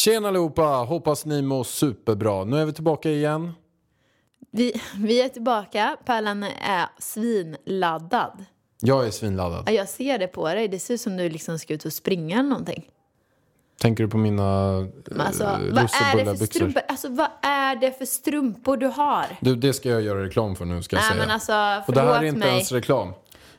Tjena allihopa, hoppas ni mår superbra. Nu är vi tillbaka igen. Vi, vi är tillbaka. Pärlan är svinladdad. Jag är svinladdad. Ja, Jag ser det på dig. Det ser ut som du liksom ska ut och springa eller någonting. Tänker du på mina Men alltså, uh, vad är det för strumpor? Alltså, vad är det för strumpor du har? Du, det ska jag göra reklam för nu ska jag Nej, säga. men alltså, Och det här är förlåt inte mig. ens reklam.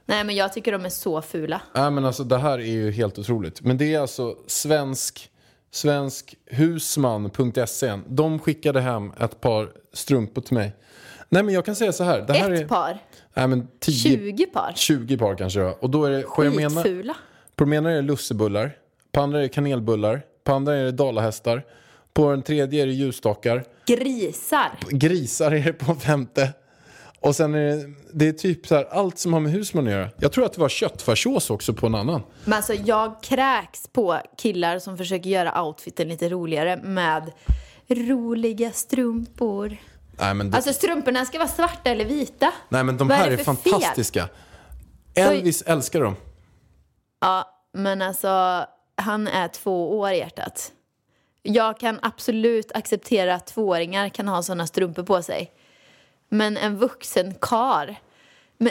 Nej, men jag tycker de är så fula. Nej men alltså det här är ju helt otroligt. Men det är alltså svensk, svenskhusman.se. De skickade hem ett par strumpor till mig. Nej men jag kan säga så här. Det här Ett är, par? Nej men 10, 20 par? 20 par kanske var. Och då är det, Skitfula. på den ena är det lussebullar. På andra är det kanelbullar. På andra är det dalahästar. På den tredje är det ljusstakar. Grisar. Grisar är det på femte. Och sen är det, det är typ så här, allt som har med husman att göra. Jag tror att det var köttfärssås också på en annan. Men alltså, jag kräks på killar som försöker göra outfiten lite roligare med roliga strumpor. Nej men, det, Alltså strumporna ska vara svarta eller vita. nej, men de vad är här det är, för fel? fantastiska. Elvis älskar dem. Ja, men alltså han är två år hjärtat. Jag kan absolut acceptera att tvååringar kan ha sådana strumpor på sig. Men en vuxen kar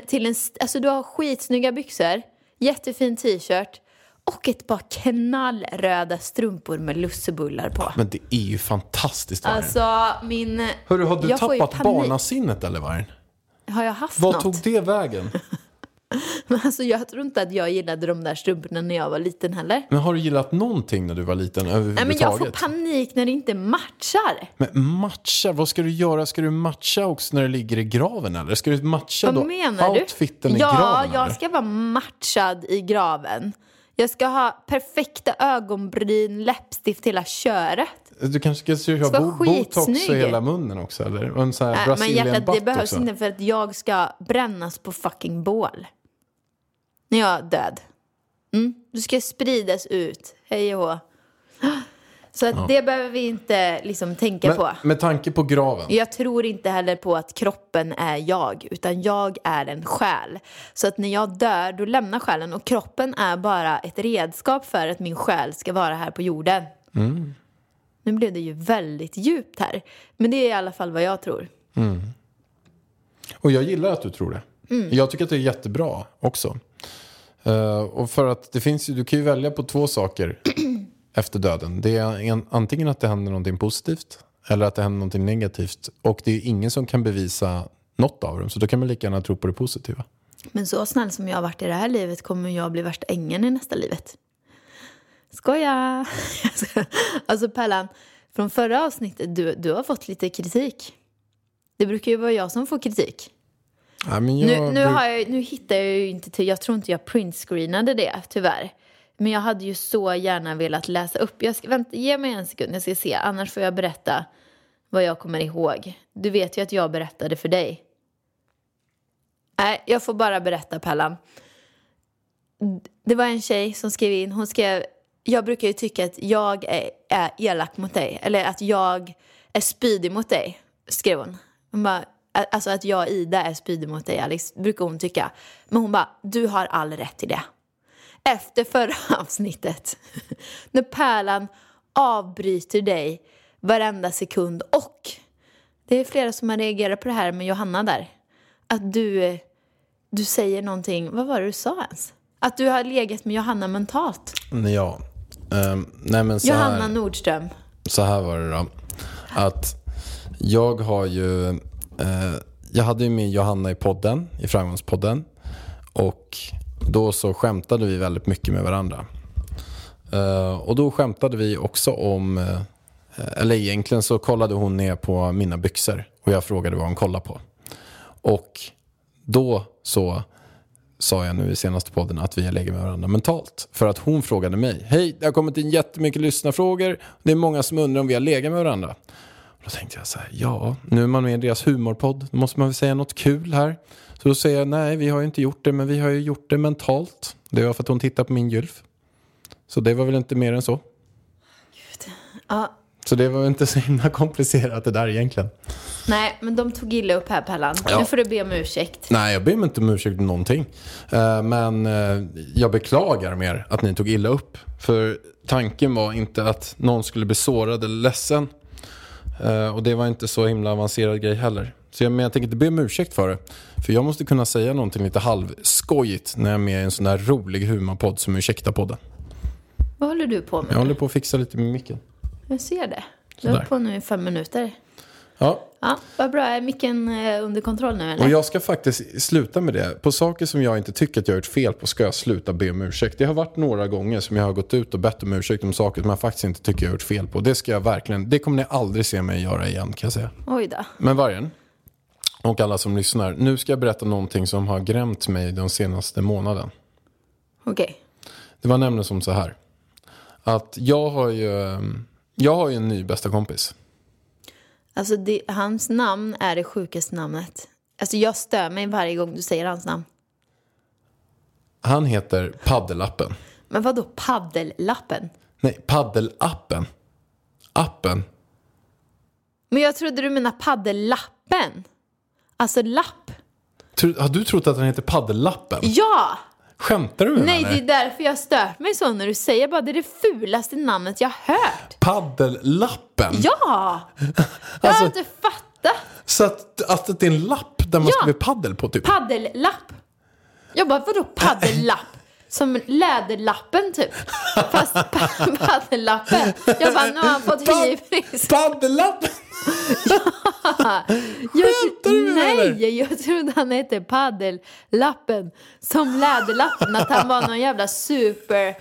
till en, alltså du har skitsnygga byxor, jättefin t-shirt och ett par knallröda strumpor med lussebullar på. Men det är ju fantastiskt Vargen. Alltså min... Hörru, har du jag tappat barnasinnet eller Vargen? Har jag haft Vad något? tog det vägen? Men alltså jag tror inte att jag gillade de där strumporna när jag var liten heller. Men har du gillat någonting när du var liten Nej, men jag får överhuvudtaget? panik när det inte matchar. Men matcha, vad ska du göra? Ska du matcha också när du ligger i graven eller? Ska du matcha Vad då menar du? outfiten i ja, graven? jag eller? ska vara matchad i graven. Jag ska ha perfekta ögonbryn, läppstift, hela köret. Du kanske ska bo- vara botox i hela munnen också eller? Och en sån här Nej, men hjärtat, det behövs också. inte för att jag ska brännas på fucking bål. När jag är död. Mm? Du ska spridas ut. Hej och hå. Så att det behöver vi inte liksom tänka på. Men, med tanke på graven. Jag tror inte heller på att kroppen är jag, utan jag är en själ. Så att när jag dör, då lämnar själen och kroppen är bara ett redskap för att min själ ska vara här på jorden. Nu blev det ju väldigt djupt här, men det är i alla fall vad jag tror. Och jag gillar att du tror det. Mm. Jag tycker att det är jättebra också. Eh, och för att det finns ju, du kan ju välja på två saker efter döden. Det är en, antingen att det händer någonting positivt eller att det händer någonting negativt. Och det är ingen som kan bevisa något av dem. Så då kan man lika gärna tro på det positiva. Men så snäll som jag har varit i det här livet kommer jag bli värsta ängeln i nästa livet. Skoja! alltså Pellan, från förra avsnittet, du, du har fått lite kritik. Det brukar ju vara jag som får kritik. Ja, men jag, Nu, nu, har jag, nu hittar jag ju inte till, jag tror inte jag printscreenade det tyvärr. Men jag hade ju så gärna velat läsa upp. Jag ska, vänta, ge mig en sekund, jag ska se. Annars får jag berätta vad jag kommer ihåg. Du vet ju att jag berättade för dig. Nej, jag får bara berätta Pellan. Det var en tjej som skrev in, hon skrev, jag brukar ju tycka att jag är, är elak mot dig. Eller att jag är spydig mot dig, skrev hon. Hon bara, alltså att jag Ida är spydig mot dig Alex, brukar hon tycka. Men hon bara, du har all rätt till det. Efter förra avsnittet, när Pärlan avbryter dig varenda sekund och det är flera som har reagerat på det här med Johanna där. Att du, du säger någonting, vad var det du sa ens? Att du har legat med Johanna mentalt. Ja. Ehm, nej men så Johanna här, Nordström. så här var det då. Att Jag har ju, Eh, jag hade ju med Johanna i podden, i Framgångspodden. Och då så skämtade vi väldigt mycket med varandra. Eh, och då skämtade vi också om, eh, eller egentligen så kollade hon ner på mina byxor och jag frågade vad hon kollade på. Och då så sa jag nu i senaste podden att vi har legat med varandra mentalt. För att hon frågade mig, hej det har kommit in jättemycket lyssnarfrågor, det är många som undrar om vi har legat med varandra. Då tänkte jag så här, ja, nu är man med i deras humorpodd, då måste man väl säga något kul här. Så då säger jag, nej vi har ju inte gjort det, men vi har ju gjort det mentalt. Det var för att hon tittade på min gylf. Så det var väl inte mer än så. Ja, Så det var inte så himla komplicerat det där egentligen. nej, men de tog illa upp här Pallan. Ja. Nu får du be om ursäkt. Nej, jag ber mig inte om ursäkt någonting. Eh, Men eh, jag beklagar mer att ni tog illa upp. För tanken var inte att någon skulle bli sårad eller ledsen. Eh, Och det var inte så himla avancerad grej heller. Så jag, men jag tänker inte be om ursäkt för det. För jag måste kunna säga någonting lite halvskojigt när jag är med i en sån där rolig humorpodd som Ursäkta podden. Vad håller du på med? Jag håller på att fixa lite med micken. Jag ser det. Du har på nu i fem minuter. Ja, Ja, vad bra. Är micken eh, under kontroll nu eller? Och jag ska faktiskt sluta med det. På saker som jag inte tycker att jag har gjort fel på ska jag sluta be om ursäkt. Det har varit några gånger som jag har gått ut och bett om ursäkt om saker som jag faktiskt inte tycker jag har gjort fel på. Det ska jag verkligen, det kommer ni aldrig se mig göra igen kan jag säga. Oj då. Men vargen och alla som lyssnar. Nu ska jag berätta någonting som har grämt mig den senaste månaden. Okej. Det var nämligen som så här. Att jag har ju, jag har ju en ny bästa kompis. Alltså det, hans namn är det sjukaste namnet. Alltså jag stör mig varje gång du säger hans namn. Han heter Paddelappen. Men vad då paddellappen? Nej, Paddelappen. Appen. Men jag trodde du menade paddellappen. Alltså lapp. Tror- Har du trott att han heter Paddellappen? Ja! Skämtar du med Nej, mig? det är därför jag stört mig så när du säger bara det är det fulaste namnet jag hört. Paddellappen? Ja! Jag Alltså- har inte fattat. Så att, att det är en lapp där man Ja. skriver paddel på typ? Paddellapp. Jag bara, vadå paddellapp? Som läderlappen typ. Fast pa- paddellappen. Jag bara, nu har han fått hybris. Paddellappen? Jag, Skämtar du med mig, nej, jag trodde han hette paddellappen. Som läderlappen. Att han var någon jävla super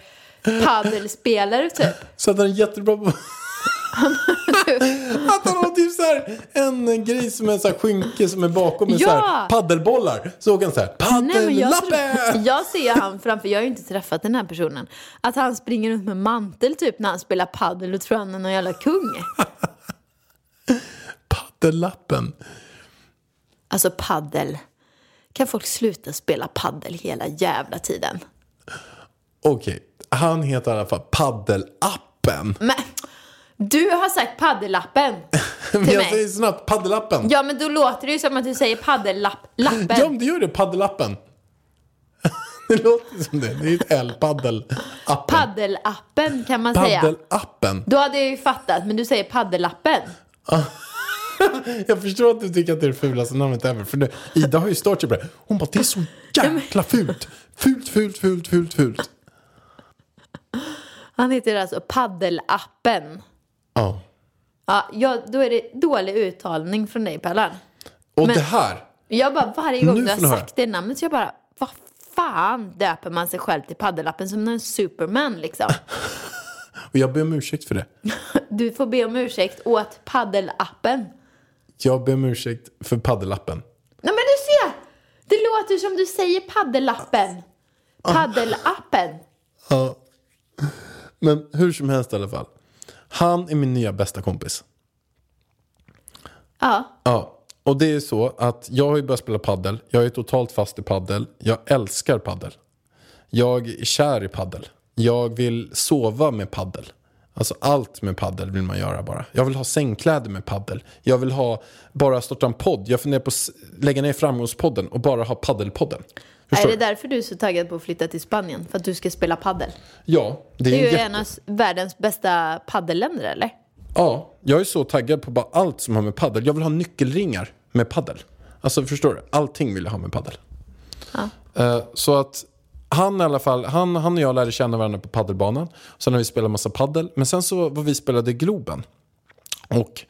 paddelspelare typ. Så att han är jättebra på... att han har typ så här en grej som är så här skynke som är bakom med så Ja. här paddelbollar. Så åker han så här, Nej, men jag, paddellappen! tror, jag ser han framför, jag har ju inte träffat den här personen. Att han springer runt med mantel typ när han spelar paddel och tror han är någon jävla kung. Paddellappen. Alltså paddel. Kan folk sluta spela paddel hela jävla tiden? Okej, han heter i alla fall Paddelappen. Men du har sagt paddellappen Men till jag mig. säger snabbt Paddelappen. Ja men då låter det ju som att du säger paddellapp, lappen. Ja, men det gör det. Paddelappen. det låter som det. Det är ett L. Paddelappen. Paddelappen kan man säga. Paddelappen. Då hade jag ju fattat, men du säger paddellappen. Jag förstår att du tycker att det är det fulaste namnet ever. För det, Ida har ju startat på det. Hon bara, det är så jäkla fult. Fult, fult, fult, fult, fult. Han heter alltså paddelappen. Ja. Ja, ja, då är det dålig uttalning från dig Pallan. Och Men- det här. Jag bara varje gång du har sagt det namnet så jag bara, vad fan döper man sig själv till paddelappen som en superman liksom? Och jag ber om ursäkt för det. Du får be om ursäkt åt paddelappen. Jag ber om ursäkt för paddelappen. Nej men du ser! Det låter som du säger paddelappen. Ah. Paddelappen. Ja. Men hur som helst i alla fall. Han är min nya bästa kompis. Ja. Ja, och det är så att jag har ju börjat spela paddel. Jag är totalt fast i paddel. Jag älskar paddel. Jag är kär i paddel. Jag vill sova med paddel. Alltså allt med paddel vill man göra bara. Jag vill ha sängkläder med paddel. Jag vill ha bara starta en podd. Jag funderar på att lägga ner framgångspodden och bara ha paddelpodden. Är det därför du är så taggad på att flytta till Spanien? För att du ska spela paddel? Ja, det Det är, är ju jätte... en av världens bästa paddelländer eller? Ja, jag är så taggad på bara allt som har med paddel. Jag vill ha nyckelringar med paddel. Alltså förstår du? Allting vill jag ha med paddel. Eh, så att han i alla fall, han, han och jag lärde känna varandra på paddelbanan. Sen har vi spelat massa paddel. Men sen så var vi spelade Globen. Och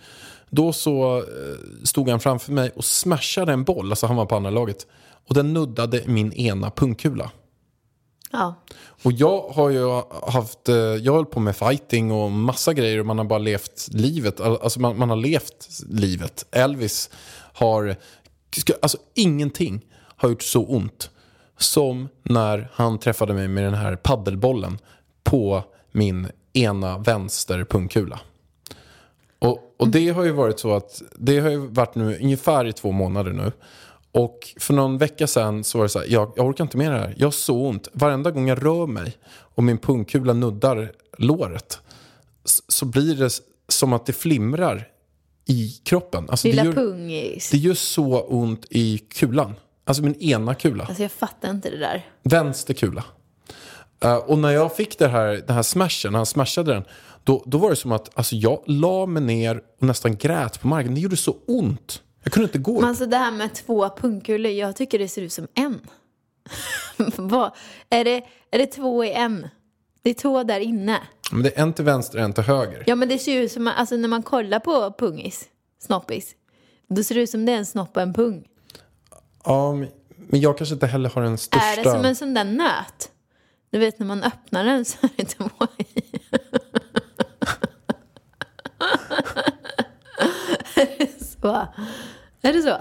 Då så eh, stod han framför mig och smashade en boll, alltså han var på andra laget. Och den nuddade min ena pungkula. Ja. Och jag har ju haft, eh, jag hållit på med fighting och massa grejer och man har bara levt livet. Al- Alltså man, man har levt livet. Elvis har, alltså ingenting har gjort så ont som när han träffade mig med den här paddelbollen på min ena vänster pungkula. Och, och det har ju varit så att det har ju varit nu ungefär i två månader nu. Och för någon vecka sedan så var det så här, jag, jag orkar inte med det här. Jag har så ont. Varenda gång jag rör mig och min pungkula nuddar låret s- så blir det som att det flimrar i kroppen. Alltså Lilla det, gör, pungis. det gör så ont i kulan. Alltså min ena kula. Alltså jag fattar inte det där. Vänster kula. Eh, och när jag fick det här, den här smashen, när han smashade den, då, då var det som att alltså, jag la mig ner och nästan grät på marken. Det gjorde så ont. Jag kunde inte gå. Men alltså det här med två pungkulor, jag tycker det ser ut som en. Vad? Är, det, är det två i en? Det är två där inne. Men det är en till vänster och en till höger. Ja men det ser ju ut som, alltså när man kollar på pungis, snoppis, då ser det ut som det är en snopp och en pung. Ja, men- jag kanske inte heller har den största... Är det som en sån där nöt? Du vet när man öppnar den så är det två i. är det så? Är det så?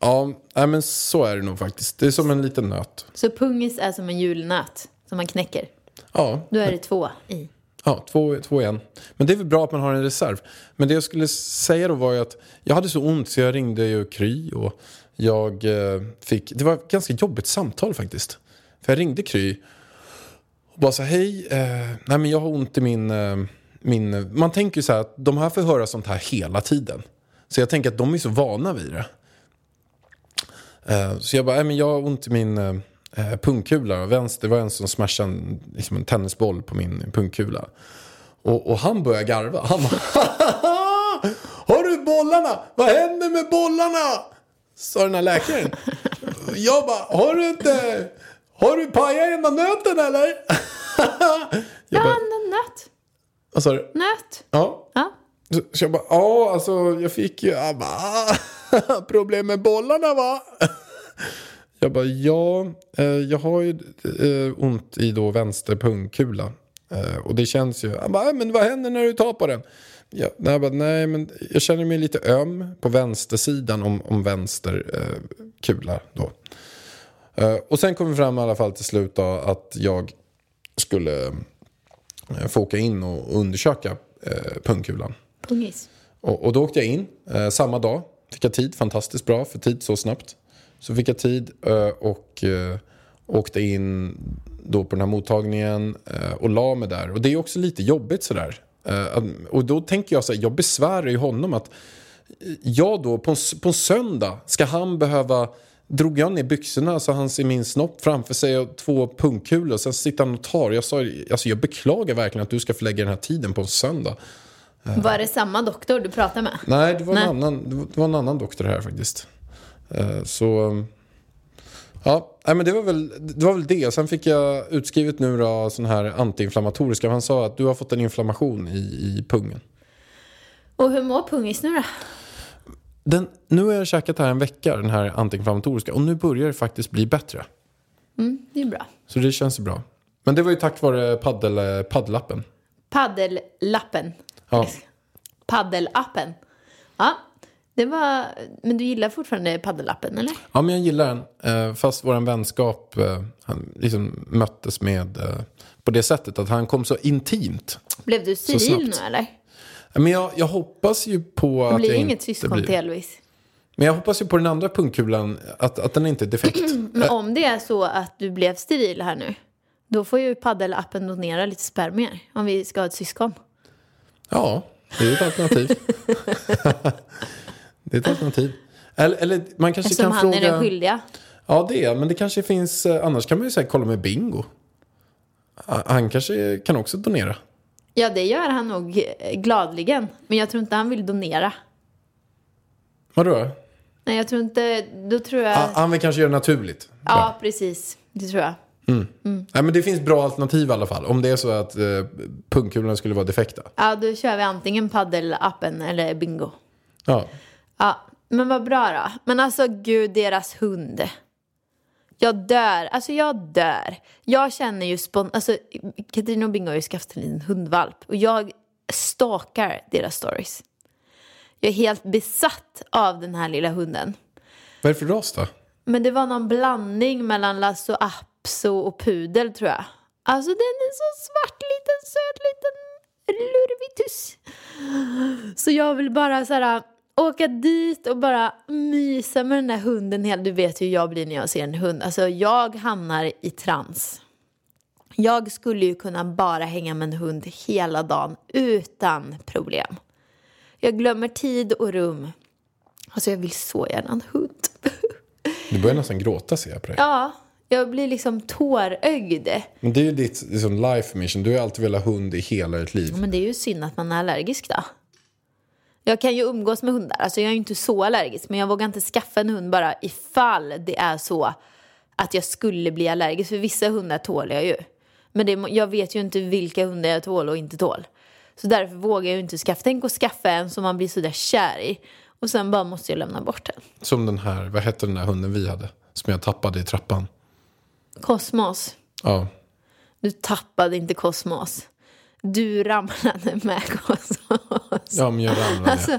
Ja, nej, men så är det nog faktiskt. Det är som en liten nöt. Så pungis är som en julnöt som man knäcker. Ja, Då är det två i. Ja, två, två en. Men det är väl bra att man har en reserv. Men det jag skulle säga då var ju att jag hade så ont så jag ringde ju Kry och jag eh, fick, det var ett ganska jobbigt samtal faktiskt. För jag ringde Kry och bara sa hej, eh, nej men jag har ont i min, eh, min, man tänker ju så här att de här får höra sånt här hela tiden. Så jag tänker att de är så vana vid det. Eh, Så jag bara, nej men jag har ont i min eh, eh, pungkula. Vänster, det var en som smashade en, liksom en tennisboll på min pungkula. Och, och han började garva. Han bara, har du bollarna? Vad händer med bollarna? Sa den här läkaren. Jag bara, har du inte, har du pajat ena nöten eller? Ja, jag bara, en nöt. vad sa du? Nöt. Ja. Ja. Så, jag bara, ja alltså jag fick ju, jag bara, "Ah, problem med bollarna va? Jag bara, ja, eh, jag har ju eh, ont i då vänster pungkula. Eh, och det känns ju, han bara, "Ah, men vad händer när du tar på den? Ja, nej, bara, nej, men jag känner mig lite öm på vänstersidan om, om vänster eh, kula då. Eh, och sen kom vi fram i alla fall till slut då, att jag skulle eh, få åka in och undersöka eh, pungkulan. Pungis. Och, och då åkte jag in eh, samma dag. Fick jag tid, fantastiskt bra för tid så snabbt. Så fick jag tid eh, och eh, åkte in då på den här mottagningen eh, och la mig där. Och det är också lite jobbigt sådär. Eh, och då tänker jag så här, jag besvärar ju honom att jag då på en, på en söndag ska han behöva Drog jag ner byxorna så han ser min snopp framför sig och två pungkulor. Sen sitter han och tar. Jag sa, alltså jag beklagar verkligen att du ska förlägga den här tiden på en söndag. Var det samma doktor du pratade med? Nej, det var, Nej. En, annan, det var, en annan doktor här faktiskt. Eh, så... Ja, nej, men det var, väl, det var väl det. Sen fick jag utskrivet nu då sån här antiinflammatoriska. Han sa att du har fått en inflammation i, i pungen. Och hur mår pungis nu då? Den, nu har jag käkat här en vecka, den här antiinflammatoriska. Och nu börjar det faktiskt bli bättre. Det är bra. Så det känns bra. Men det var ju tack vare paddel, paddelappen. Paddellappen. Ja. Paddelappen. Ja, det var... Men du gillar fortfarande paddelappen, eller? ja, men jag gillar den. Eh, fast vår vänskap eh, han liksom möttes med eh, på det sättet att han kom så intimt. Blev du steril nu, eller? Men jag, jag hoppas ju på Det att blir jag inget inte syskon blir. till Elvis. Men jag hoppas ju på den andra pungkulan att, att den inte är defekt. Men om det är så att du blev steril här nu, då får ju paddelappen donera lite spermier om vi ska ha ett syskon. Ja, det är ett alternativ. det är ett alternativ. Eller, eller man kanske Eftersom kan han fråga... är den skyldiga. Ja, det är Men det kanske finns... eh, Annars kan man ju säga kolla med Bingo. Han kanske kan också donera. Ja, det gör han nog eh, gladligen. Men jag tror inte han vill donera. Vadå? Nej, jag tror inte... Då tror jag... Han vill kanske göra det naturligt. ja, precis. Det tror jag. Nej, men det finns bra alternativ i alla fall. Om det är så att eh, pungkulorna skulle vara defekta. Ja, då kör vi antingen paddelappen eller bingo. Ja. Ja, men vad bra då. Men alltså gud, deras hund. Jag dör, alltså jag dör. Jag känner ju spon... Alltså Katarina och Bingo har ju skaffat en liten hundvalp. Och jag stalkar deras stories. Jag är helt besatt av den här lilla hunden. Vad är det för ras då? Men det var någon blandning mellan Lasso Apso och pudel tror jag. Alltså den är så svart, liten, söt, liten lurvitus. Så jag vill bara så här åka dit och bara mysa med den där hunden. Du vet hur jag blir när jag ser en hund. Alltså jag hamnar i trans. Jag skulle ju kunna bara hänga med en hund hela dagen utan problem. Jag glömmer tid och rum. Alltså jag vill så gärna en hund. Du börjar nästan gråta ser jag på dig. Ja, jag blir liksom tårögd. Men det är ju ditt liksom, life mission. Du har alltid velat ha hund i hela ditt liv. Men det är ju synd att man är allergisk då. Jag kan ju umgås med hundar, alltså jag är ju inte så allergisk men jag vågar inte skaffa en hund bara ifall det är så att jag skulle bli allergisk. För vissa hundar tål jag ju. Men det, jag vet ju inte vilka hundar jag tål och inte tål. Så därför vågar jag ju inte skaffa. Tänk att skaffa en som man blir sådär kär i. Och sen bara måste jag lämna bort den. Som den här, vad hette den där hunden vi hade? Som jag tappade i trappan. Kosmos. Ja. Du tappade inte Kosmos. Du ramlade med Kosmos. Ja, men jag ramlade. Alltså,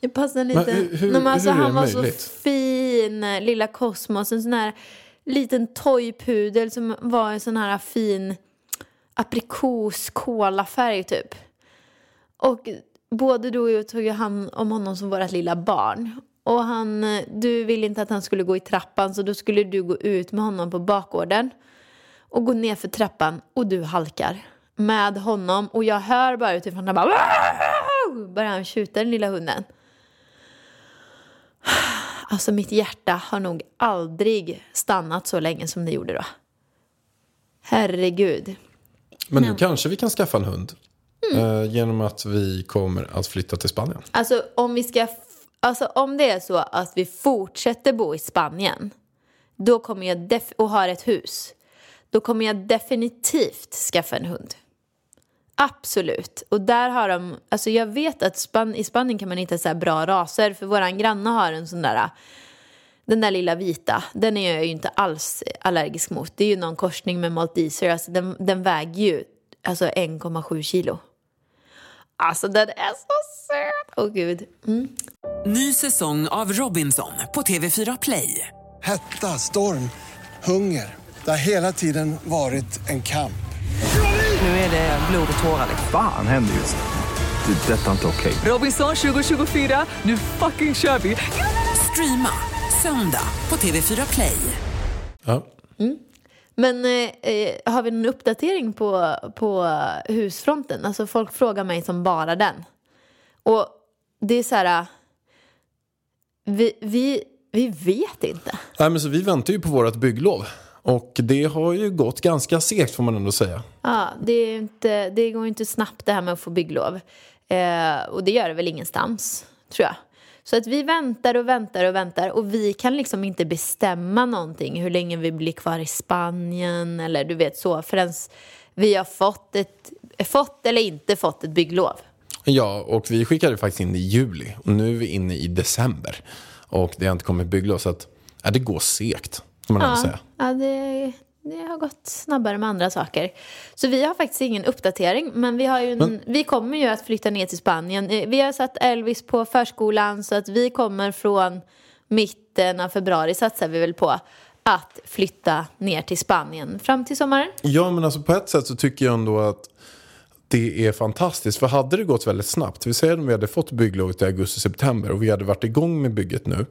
det passar lite. Men hur- men alltså, hur är han det var möjligt? så fin, lilla Kosmos. En sån här liten toypudel som var en sån här fin aprikos kolafärg typ. Och både du och jag tog ju hand om honom som vårt lilla barn. Och han, du ville inte att han skulle gå i trappan så då skulle du gå ut med honom på bakgården. Och gå ner för trappan och du halkar med honom. Och jag hör bara utifrån, han bara börjar han tjuta den lilla hunden. Alltså mitt hjärta har nog aldrig stannat så länge som det gjorde då. Herregud. Men nu kanske vi kan skaffa en hund. Eh, genom att vi kommer att flytta till Spanien. Alltså om vi ska, alltså om det är så att vi fortsätter bo i Spanien, då kommer jag och har ett hus, då kommer jag definitivt skaffa en hund. Absolut. Och där har de, alltså jag vet att Span- i Spanien kan man hitta så bra raser, för våran granne har en sån där, den där lilla vita, den är jag ju inte alls allergisk mot. Det är ju någon korsning med malteser, alltså den, den väger ju alltså 1,7 kilo. Alltså den är så söt! Åh gud. Mm. Ny säsong av Robinson på TV4 Play. Hetta, storm, hunger. Det har hela tiden varit en kamp. Nu är det blod och tårar. liksom. Fan händer just nu. Det. är Detta är inte okej. Robinson 2024, nu fucking kör vi! Streama söndag på TV4 Play. Ja. Men eh, eh, har vi någon uppdatering på, på husfronten? Alltså folk frågar mig som bara den. Och det är så här... eh, Vi, vi, vi vet inte. Nej, men så vi väntar ju på vårt bygglov. Och det har ju gått ganska segt får man ändå säga. Ja, det, inte, det går inte snabbt det här med att få bygglov. Eh, och det gör det väl ingenstans, tror jag. Så att vi väntar och väntar och väntar och vi kan liksom inte bestämma någonting hur länge vi blir kvar i Spanien eller du vet så förrän vi har fått, ett, fått eller inte fått ett bygglov. Ja, och vi skickade faktiskt in i juli. Och nu är vi inne i december. Och det har inte kommit bygglov. Så att, ja, det går segt, man Ja, säga. ja det, det har gått snabbare med andra saker. Så vi har faktiskt ingen uppdatering, men vi, har ju en, Men- vi kommer ju att flytta ner till Spanien. Eh, Vi har satt Elvis på förskolan så att vi kommer från mitten av februari satsar vi väl på att flytta ner till Spanien fram till sommaren. Ja, men alltså på ett sätt så tycker jag ändå att det är fantastiskt. För hade det gått väldigt snabbt, vi säger om vi hade fått bygglovet i augusti-september och vi hade varit igång med bygget nu,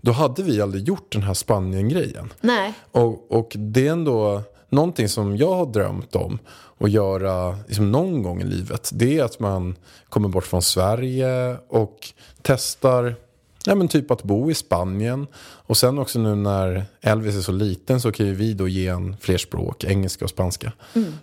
då hade vi aldrig gjort den här Spanien-grejen. Nej, Och, och det är ändå någonting som jag har drömt om att göra liksom någon gång i livet. Det är att man kommer bort från Sverige och testar ja, men typ att bo i Spanien. Och sen också nu när Elvis är så liten så kan ju vi då ge en fler språk, engelska och spanska.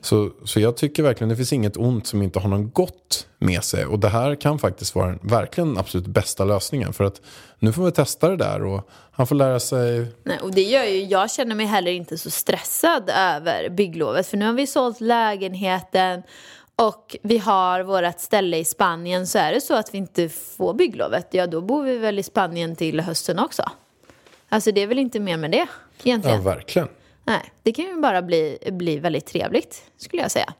Så, så jag tycker verkligen det finns inget ont som inte har något gott med sig. Och det här kan faktiskt vara verkligen absolut bästa lösningen. För att nu får vi testa det där och han får lära sig Nej, och det gör ju, jag känner mig heller inte så stressad över bygglovet. För nu har vi sålt lägenheten och vi har vårt ställe i Spanien så är det så att vi inte får bygglovet, ja då bor vi väl i Spanien till hösten också. Alltså det är väl inte mer med det Ja, egentligen. verkligen. Nej, det kan ju bara bli, bli väldigt trevligt skulle jag säga.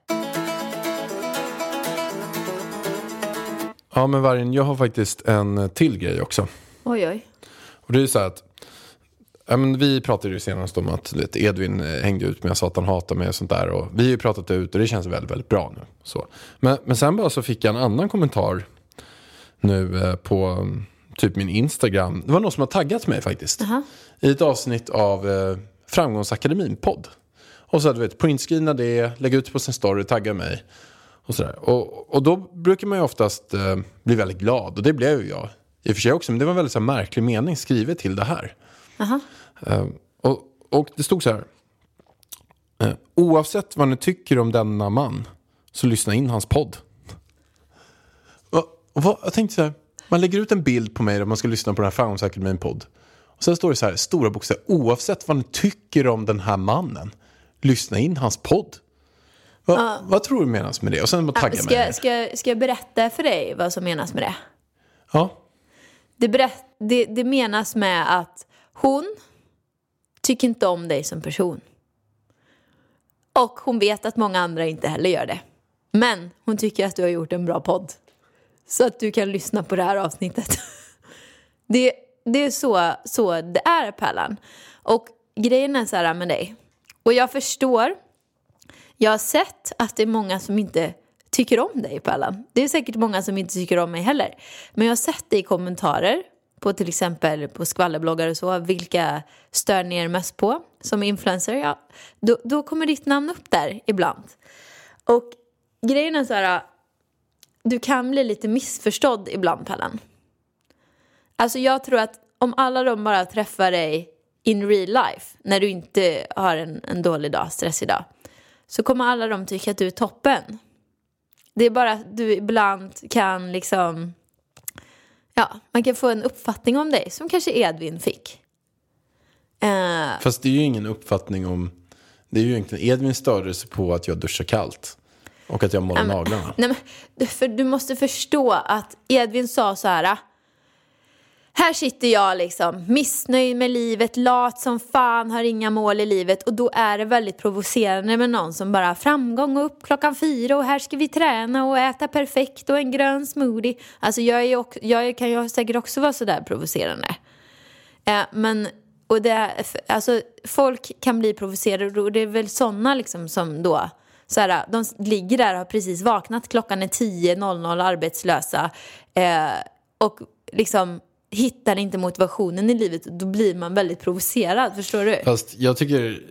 Ja, men Vargen, jag har faktiskt en till grej också. Oj, oj. Och det är ju så här att, ja, men vi pratade ju senast om att vet, Edvin eh, hängde ut med att han hatar mig och sånt där. Och vi har ju pratat ut och det känns väldigt, väldigt bra nu. Så. Men, men sen bara så fick jag en annan kommentar nu eh, på mm, typ min Instagram. Det var någon som har taggat mig faktiskt. I ett avsnitt av eh, Framgångsakademin-podd. Och så du vet, printscreena det, lägga ut på sin story, tagga mig. Och, sådär. Och, och då brukar man ju oftast eh, bli väldigt glad. Och det blev ju jag i och för sig också. Men det var en väldigt så här, märklig mening skrivet till det här. Eh, och, och det stod så här. Eh, oavsett vad ni tycker om denna man så lyssna in hans podd. Och, och vad, jag tänkte så här. Man lägger ut en bild på mig där man ska lyssna på den här Framgångsakademin-podd. Och sen står det så här, stora bokstäver. Oavsett vad ni tycker om den här mannen, lyssna in hans podd. Va, Vad tror du menas med det? Och sen tagga Ska, mig. jag- ska, jag- ska jag berätta för dig vad som menas med det? Ja. Det, berätt, det, det menas med att hon tycker inte om dig som person. Och hon vet att många andra inte heller gör det. Men hon tycker att du har gjort en bra podd. Så att du kan lyssna på det här avsnittet. Det, det är så, så det är, Pärlan. Och grejen är så här med dig. Och jag förstår. Jag har sett att det är många som inte tycker om dig, Pärlan. Det är säkert många som inte tycker om mig heller. Men jag har sett det i kommentarer på till exempel på skvallerbloggar och så. Vilka stör ni er mest på som influencer? Ja, då, då kommer ditt namn upp där ibland. Och grejen är så här. Du kan bli lite missförstådd ibland, Pellen. Alltså jag tror att om alla de bara träffar dig in real life, när du inte har en, en dålig dag, stressig dag, så kommer alla de tycka att du är toppen. Det är bara att du ibland kan liksom, ja, man kan få en uppfattning om dig som kanske Edvin fick. Eh, Fast det är ju ingen uppfattning om... Det är ju egentligen Edvin störde sig på att jag duschar kallt. Och att jag målar naglarna. Nej, men, för du måste förstå att Edvin sa så här. Här sitter jag liksom missnöjd med livet, lat som fan, har inga mål i livet och då är det väldigt provocerande med någon som bara framgång och upp klockan fyra och här ska vi träna och äta perfekt och en grön smoothie. Alltså jag, är ju också, jag kan ju säkert också vara sådär provocerande. Eh, men, och det, alltså, folk kan bli provocerade och det är väl sådana liksom som då, så här, de ligger där och har precis vaknat, klockan är 10.00 arbetslösa eh, och liksom hittar inte motivationen i livet, då blir man väldigt provocerad, förstår du? Fast jag tycker...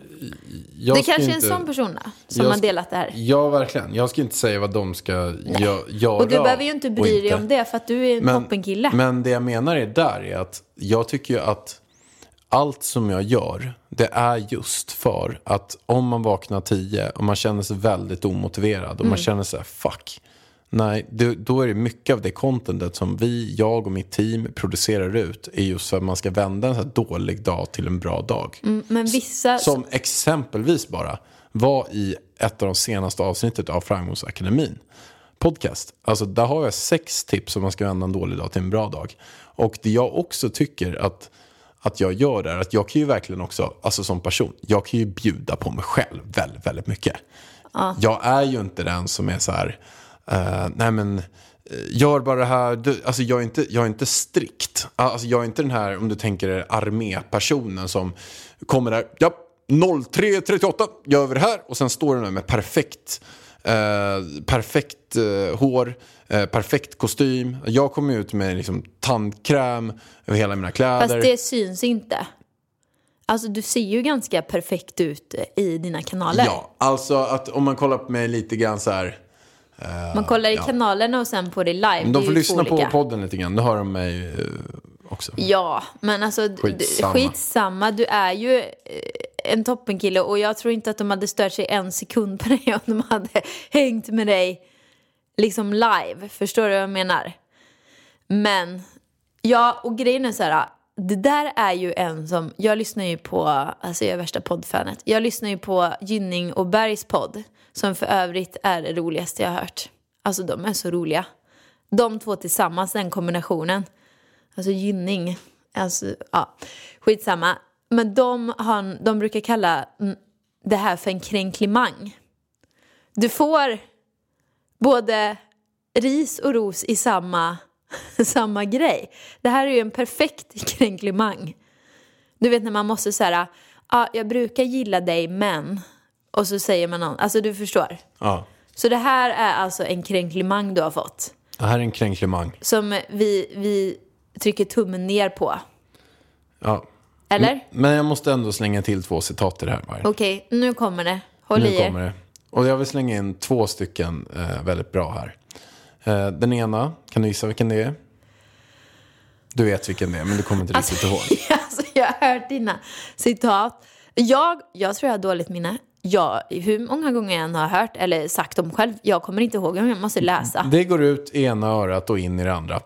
Jag det kanske är en inte, sån person då, som jag har delat det här. Ja, verkligen. Jag ska inte säga vad de ska gö- göra. Och du behöver ju inte bry dig om det för att du är en Men, toppenkille. men det jag menar är där är att jag tycker ju att allt som jag gör, det är just för att om man vaknar tio och man känner sig väldigt omotiverad och Mm. man känner sig fuck. Nej, det, då är det mycket av det contentet som vi, jag och mitt team producerar ut är just för att man ska vända en så dålig dag till en bra dag. Mm, Men vissa... Som exempelvis bara var i ett av de senaste avsnittet av Framgångsakademin podcast. Alltså där har jag sex tips om man ska vända en dålig dag till en bra dag. Och det jag också tycker att, att jag gör är att jag kan ju verkligen också, alltså som person, jag kan ju bjuda på mig själv väldigt, väldigt mycket. Jag är ju inte den som är så här, eh, nej men, eh, gör bara det här. Du, alltså jag är, inte, jag är inte strikt. Alltså jag är inte den här, om du tänker dig, armépersonen som kommer där, ja, 03.38 gör vi det här. Och sen står den där med perfekt, eh, perfekt eh, hår, eh, perfekt kostym. Jag kommer ut med liksom, tandkräm över hela mina kläder. Fast det syns inte. Alltså du ser ju ganska perfekt ut i dina kanaler. Ja, alltså att om man kollar på mig lite grann så här. Man kollar i ja. kanalerna och sen på det live. Men de får lyssna två på olika. podden lite grann, då hör de mig eh, också. Ja, men alltså Skitsamma. skitsamma. Du är ju eh, en toppenkille och jag tror inte att de hade stört sig en sekund på dig om de hade hängt med dig liksom live. Förstår du vad jag menar? Men, ja, och grejen är så här. det där är ju en som, jag lyssnar ju på, alltså jag är värsta poddfanet. Jag lyssnar ju på Gynning och Bergs podd, som för övrigt är det roligaste jag har hört. Alltså de är så roliga. De två tillsammans, den kombinationen. Alltså Gynning, alltså ja, skitsamma. Men de, har, de brukar kalla det här för en kränklimang. Du får både ris och ros i samma, samma grej. Det här är ju en perfekt kränklimang. Du vet när man måste säga, ja, jag brukar gilla dig men, och så säger man någon, alltså du förstår. Ja. Så det här är alltså en kränklimang du har fått. Det här är en kränklimang. Som vi, vi trycker tummen ner på. Ja. Eller? Men jag måste ändå slänga till två citat i det här. Okej, nu kommer det. Håll Nu i er. kommer det. Och jag vill slänga in två stycken eh, väldigt bra här. Eh, den ena, kan du gissa vilken det är? Du vet vilken det är, men du kommer inte riktigt ihåg. alltså, jag har hört dina citat. Jag, jag tror jag har dåligt minne. Jag, hur många gånger jag än har hört eller sagt dem själv, jag kommer inte ihåg dem, jag måste läsa. Det går ut i ena örat och in i det andra.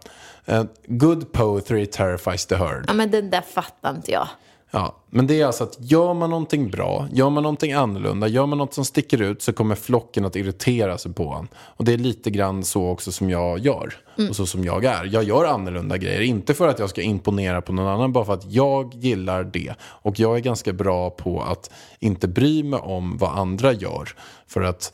Eh, good poetry terrifies the herd. Ja, men den där fattar inte jag. Ja, men det är alltså att gör man någonting bra, gör man någonting annorlunda, gör man något som sticker ut så kommer flocken att irritera sig på en. Och det är lite grann så också som jag gör. Och så som jag är. Jag gör annorlunda grejer, inte för att jag ska imponera på någon annan, bara för att jag gillar det. Och jag är ganska bra på att inte bry mig om vad andra gör. För att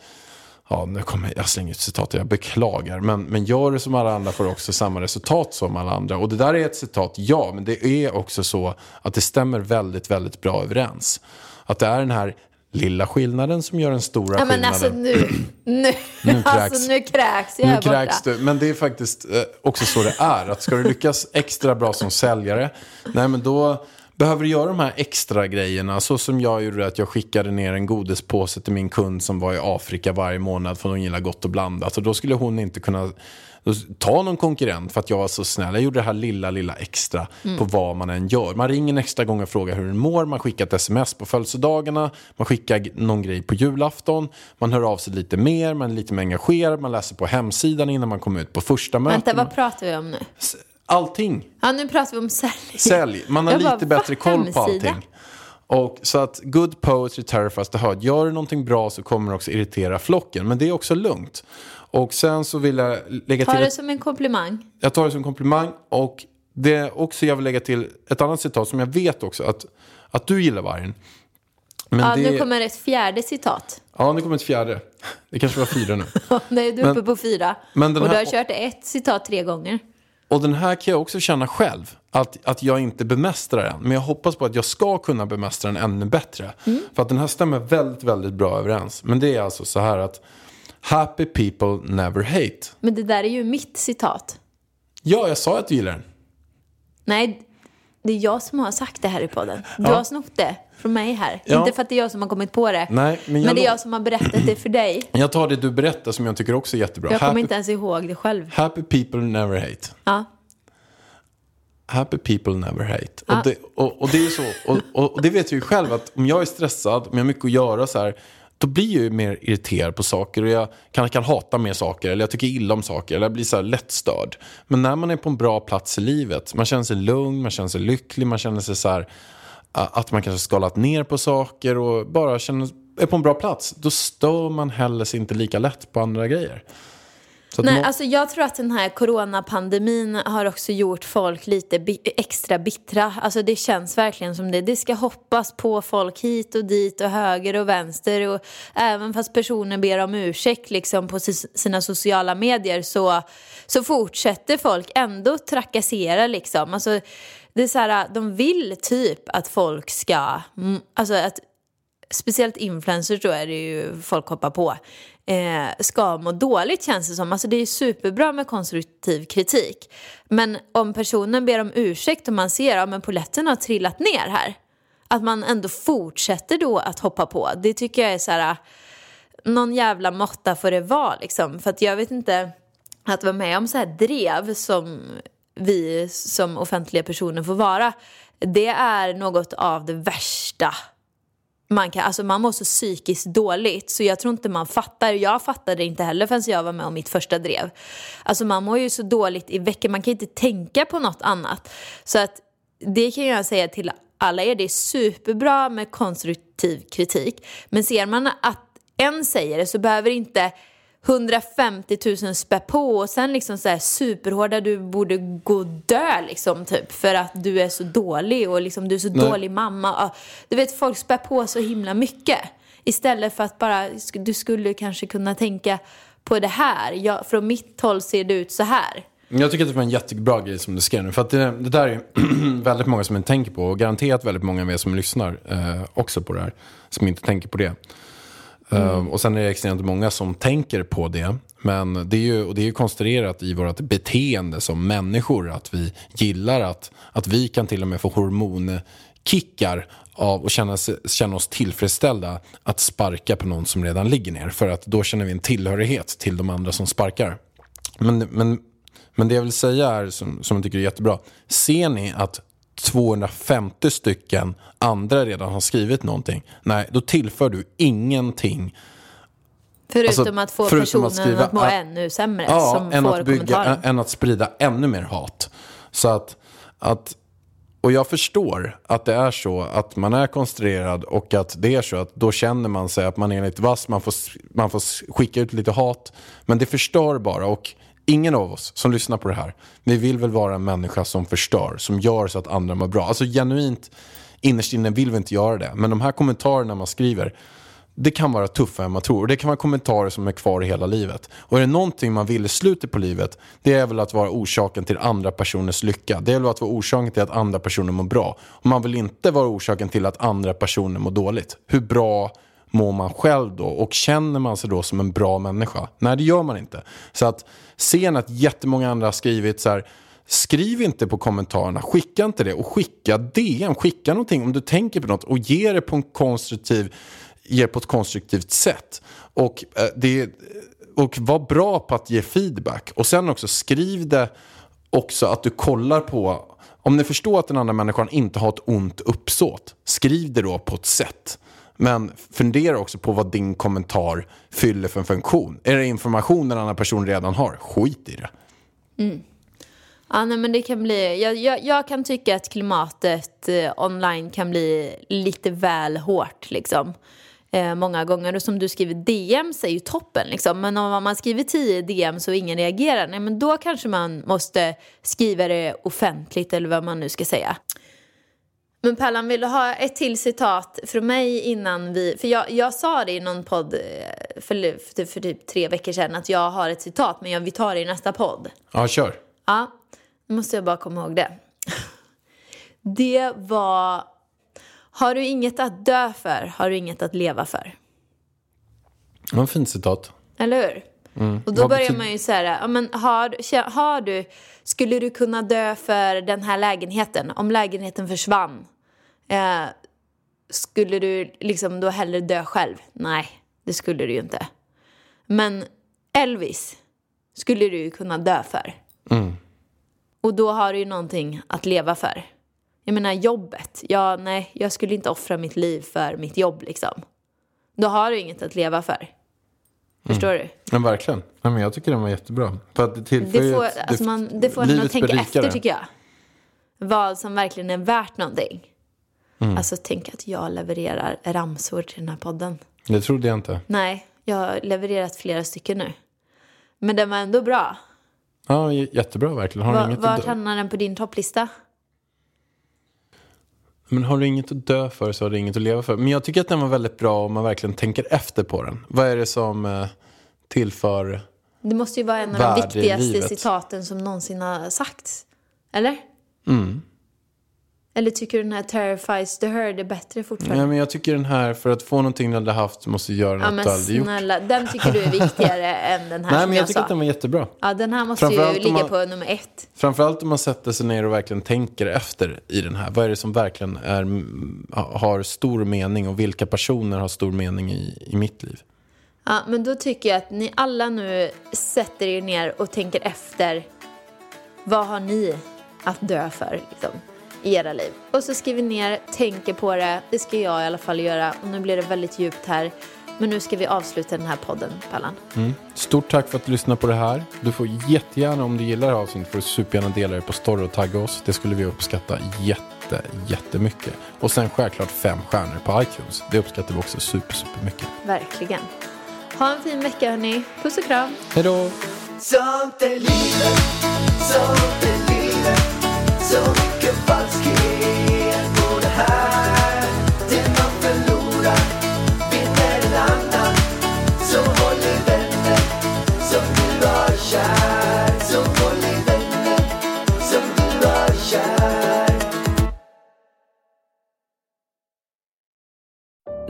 Ja, nu kommer jag, slänger ut citat, jag beklagar. Men, men gör det som alla andra får också samma resultat som alla andra. Och det där är ett citat, ja, men det är också så att det stämmer väldigt, väldigt bra överens. Att det är den här lilla skillnaden som gör den stora Ja, men skillnaden. alltså nu, nu, Nu kräks. alltså, nu kräks jag Nu här borta. kräks du, men det är faktiskt eh, också så det är. Att ska du lyckas extra bra som säljare, nej men då behöver du göra de här extra grejerna. Så som jag gjorde att jag skickade ner en godispåse till min kund som var i Afrika varje månad för hon gillar gott och blandat. Och då skulle hon inte kunna ta någon konkurrent för att jag var så snäll. Jag gjorde det här lilla, lilla extra på vad man än gör. Man ringer en extra gång och frågar hur den mår. Man skickar ett sms på födelsedagarna. Man skickar någon grej på julafton. Man hör av sig lite mer. Man är lite mer engagerad. Man läser på hemsidan innan man kommer ut på första mötet. Vänta, vad pratar vi om nu? Allting. Ja, nu pratar vi om sälj. Sälj. Man har Jag bara, lite bättre va? koll på allting. Och så att good poetry terrifies the herd. Gör du någonting bra så kommer det också irritera flocken. Men det är också lugnt. Och sen så vill jag lägga Ta till... det Ett, som en komplimang. jag tar det som komplimang. Och det är också jag vill lägga till ett annat citat som jag vet också att, att du gillar vargen. Men Ja, det, nu kommer ett fjärde citat. Ja, nu kommer ett fjärde. Det kanske var fyra nu. Nej, du är Men- uppe på fyra. men den och du har kört ett citat tre gånger. Och den här kan jag också känna själv. Att, att jag inte bemästrar den. Men jag hoppas på att jag ska kunna bemästra den ännu bättre. För att den här stämmer väldigt, väldigt bra överens. Men det är alltså så här att Happy people never hate. Men det där är ju mitt citat. Ja, jag sa att du gillar den. Nej, det är jag som har sagt det här i podden. Du Ja. har snott det från mig här. Ja. Inte för att det är jag som har kommit på det. Nej, men men, det är jag som har berättat det för dig. Jag tar det du berättar som jag tycker också är jättebra. Jag kommer happy, inte ens ihåg det själv. happy people never hate. Ja. Happy people never hate. Och, det, och, och det är ju så. Och, och det vet jag ju själv att om jag är stressad, om jag har mycket att göra så här. Då blir jag ju mer irriterad på saker och jag kan, kan hata mer saker eller jag tycker illa om saker eller jag blir så här lättstörd. Men när man är på en bra plats i livet, man känner sig lugn, man känner sig lycklig, man känner sig så här att man kanske skalat ner på saker och bara känner, är på en bra plats. Då stör man heller sig inte lika lätt på andra grejer. Nej, må- alltså jag tror att den här coronapandemin har också gjort folk lite bi- extra bittra. Alltså det känns verkligen som det. Det ska hoppas på folk hit och dit och höger och vänster. Och även fast personer ber om ursäkt liksom på si- sina sociala medier så, så fortsätter folk ändå trakassera liksom. Alltså, det är så här, de vill typ att folk ska, alltså att speciellt influencers då är det ju folk hoppar på, eh, ska må dåligt känns det som. Alltså det är superbra med konstruktiv kritik. Men om personen ber om ursäkt och man ser att ja, poletten har trillat ner här, att man ändå fortsätter då att hoppa på. Det tycker jag är så här, ah, någon jävla måtta får det vara liksom. För att jag vet inte, att vara med om så här drev som vi som offentliga personer får vara, det är något av det värsta man kan, alltså man mår så psykiskt dåligt så jag tror inte man fattar, jag fattade inte heller förrän jag var med om mitt första drev. Alltså man mår ju så dåligt i veckan, man kan inte tänka på något annat. Så att det kan jag säga till alla er, det är superbra med konstruktiv kritik. Men ser man att en säger det så behöver inte 150 000 spä på och sen liksom så här superhårda, du borde gå och dö liksom typ för att du är så dålig och liksom du är så Nej. dålig mamma. Ja, Du vet folk spär på så himla mycket. Istället för att bara, du skulle kanske kunna tänka på det här. Jag, från mitt håll ser det ut så här. Jag tycker att det var en jättebra grej som du skrev nu. För att det, det där är väldigt många som inte tänker på. Och garanterat väldigt många av er som lyssnar eh, också på det här. Som inte tänker på det. Mm. Ehm, och sen är det extremt många som tänker på det. Men det är ju, och det är ju konstruerat i vårt beteende som människor. Att vi gillar att, att vi kan till och med få hormonkickar av och känna, känna oss tillfredsställda att sparka på någon som redan ligger ner. För att då känner vi en tillhörighet till de andra som sparkar. Men, men, men det jag vill säga är, som, som jag tycker är jättebra. Ser ni att 250 stycken andra redan har skrivit någonting. Nej, då tillför du ingenting. Förutom Alltså, att få förutom personen att skriva- att må ja. ännu sämre Ja, som än får att, bygga, än att sprida ännu mer hat. Så att, att, och jag förstår att det är så att man är konstruerad och att det är så att då känner man sig att man är lite vass, man får, man får skicka ut lite hat. Men det förstör bara och ingen av oss som lyssnar på det här, vi vill väl vara en människa som förstör, som gör så att andra mår bra. Alltså genuint, innerst inne vill vi inte göra det. Men de här kommentarerna man skriver, det kan vara tuffare än man tror. Och det kan vara kommentarer som är kvar i hela livet. Och är det någonting man vill i slutet på livet, det är väl att vara orsaken till andra personers lycka. Det är väl att vara orsaken till att andra personer mår bra. Och man vill inte vara orsaken till att andra personer mår dåligt. Hur bra mår man själv då? Och känner man sig då som en bra människa? Nej, det gör man inte. Så att se att jättemånga andra har skrivit så här, Skriv inte på kommentarerna, skicka inte det och skicka DM, skicka någonting om du tänker på något och ge det på en konstruktiv, ge det på ett konstruktivt sätt. Och, eh, det, och var bra på att ge feedback. Och sen också skriv det också att du kollar på, om ni förstår att den andra människan inte har ett ont uppsåt, skriv det då på ett sätt. Men fundera också på vad din kommentar fyller för en funktion. Är det information den andra personen redan har? Skit i det. Mm. Ja, nej, men det kan bli, jag, jag, jag kan tycka att klimatet eh, online kan bli lite väl hårt liksom. Eh, många gånger. Och som du skriver, DMs är ju toppen liksom. Men om man skriver 10 DMs och ingen reagerar, nej men då kanske man måste skriva det offentligt eller vad man nu ska säga. Men Pallan, vill du ha ett till citat från mig innan vi... För jag, jag sa det i någon podd eh, för, för, för typ tre veckor sedan att jag har ett citat men jag, vi tar det i nästa podd. Ja, kör. Ja, nu måste jag bara komma ihåg det. Det var... Har du inget att dö för, har du inget att leva för. Var ett fint citat. Eller hur? Och då Vad börjar man ju säga, ja, men har, har du, skulle du kunna dö för den här lägenheten? Om lägenheten försvann, eh, skulle du liksom då hellre dö själv? Nej, det skulle du ju inte. Men Elvis skulle du ju kunna dö för. Och då har du ju någonting att leva för. Jag menar jobbet, ja nej, jag skulle inte offra mitt liv för mitt jobb liksom. Då har du inget att leva för. Förstår du? Ja, verkligen. Ja, men jag tycker den var jättebra. För att det, tillför Det får, ett- alltså man, det får en att tänka blir efter rikare. tycker jag. Vad som verkligen är värt någonting. Mm. Alltså tänk att jag levererar ramsor till den här podden. Det trodde jag inte. Nej, jag har levererat flera stycken nu. Men den var ändå bra. Ja, jättebra verkligen. Har Va, inget vart hamnar den på din topplista? Men har du inget att dö för så har du inget att leva för. Men jag tycker att den var väldigt bra om man verkligen tänker efter på den. Vad är det som eh, tillför... Det måste ju vara en av de viktigaste citaten som någonsin har sagts. Eller? Mm. Eller tycker du den här Terrifies the Herd är bättre fortfarande? Ja, men jag tycker den här, för att få någonting du hade haft måste du göra Ja något men du aldrig gjort. snälla, den tycker du är viktigare än den här Nej, men jag, jag tycker sa. att den var jättebra. Ja, den här måste ju ligga man- på nummer ett. Framförallt om man sätter sig ner och verkligen tänker efter i den här. Vad är det som verkligen är, har stor mening och vilka personer har stor mening i, i mitt liv? Ja, men då tycker jag att ni alla nu sätter er ner och tänker efter. Vad har ni att dö för liksom, i era liv? Och så skriver ni ner, tänker på det. Det ska jag i alla fall göra. Och nu blir det väldigt djupt här. Men nu ska vi avsluta den här podden, Pallan. Stort tack för att du lyssnade på det här. Du får jättegärna, om du gillar det här avsnittet, får du supergärna dela det på story och tagga oss. Det skulle vi uppskatta jätte jätte, jättemycket. Och sen självklart fem stjärnor på iTunes. Det uppskattar vi också super, super mycket. Verkligen. Ha en fin vecka hörni. Puss och kram. Hej då! Sånt är livet, sånt är livet Så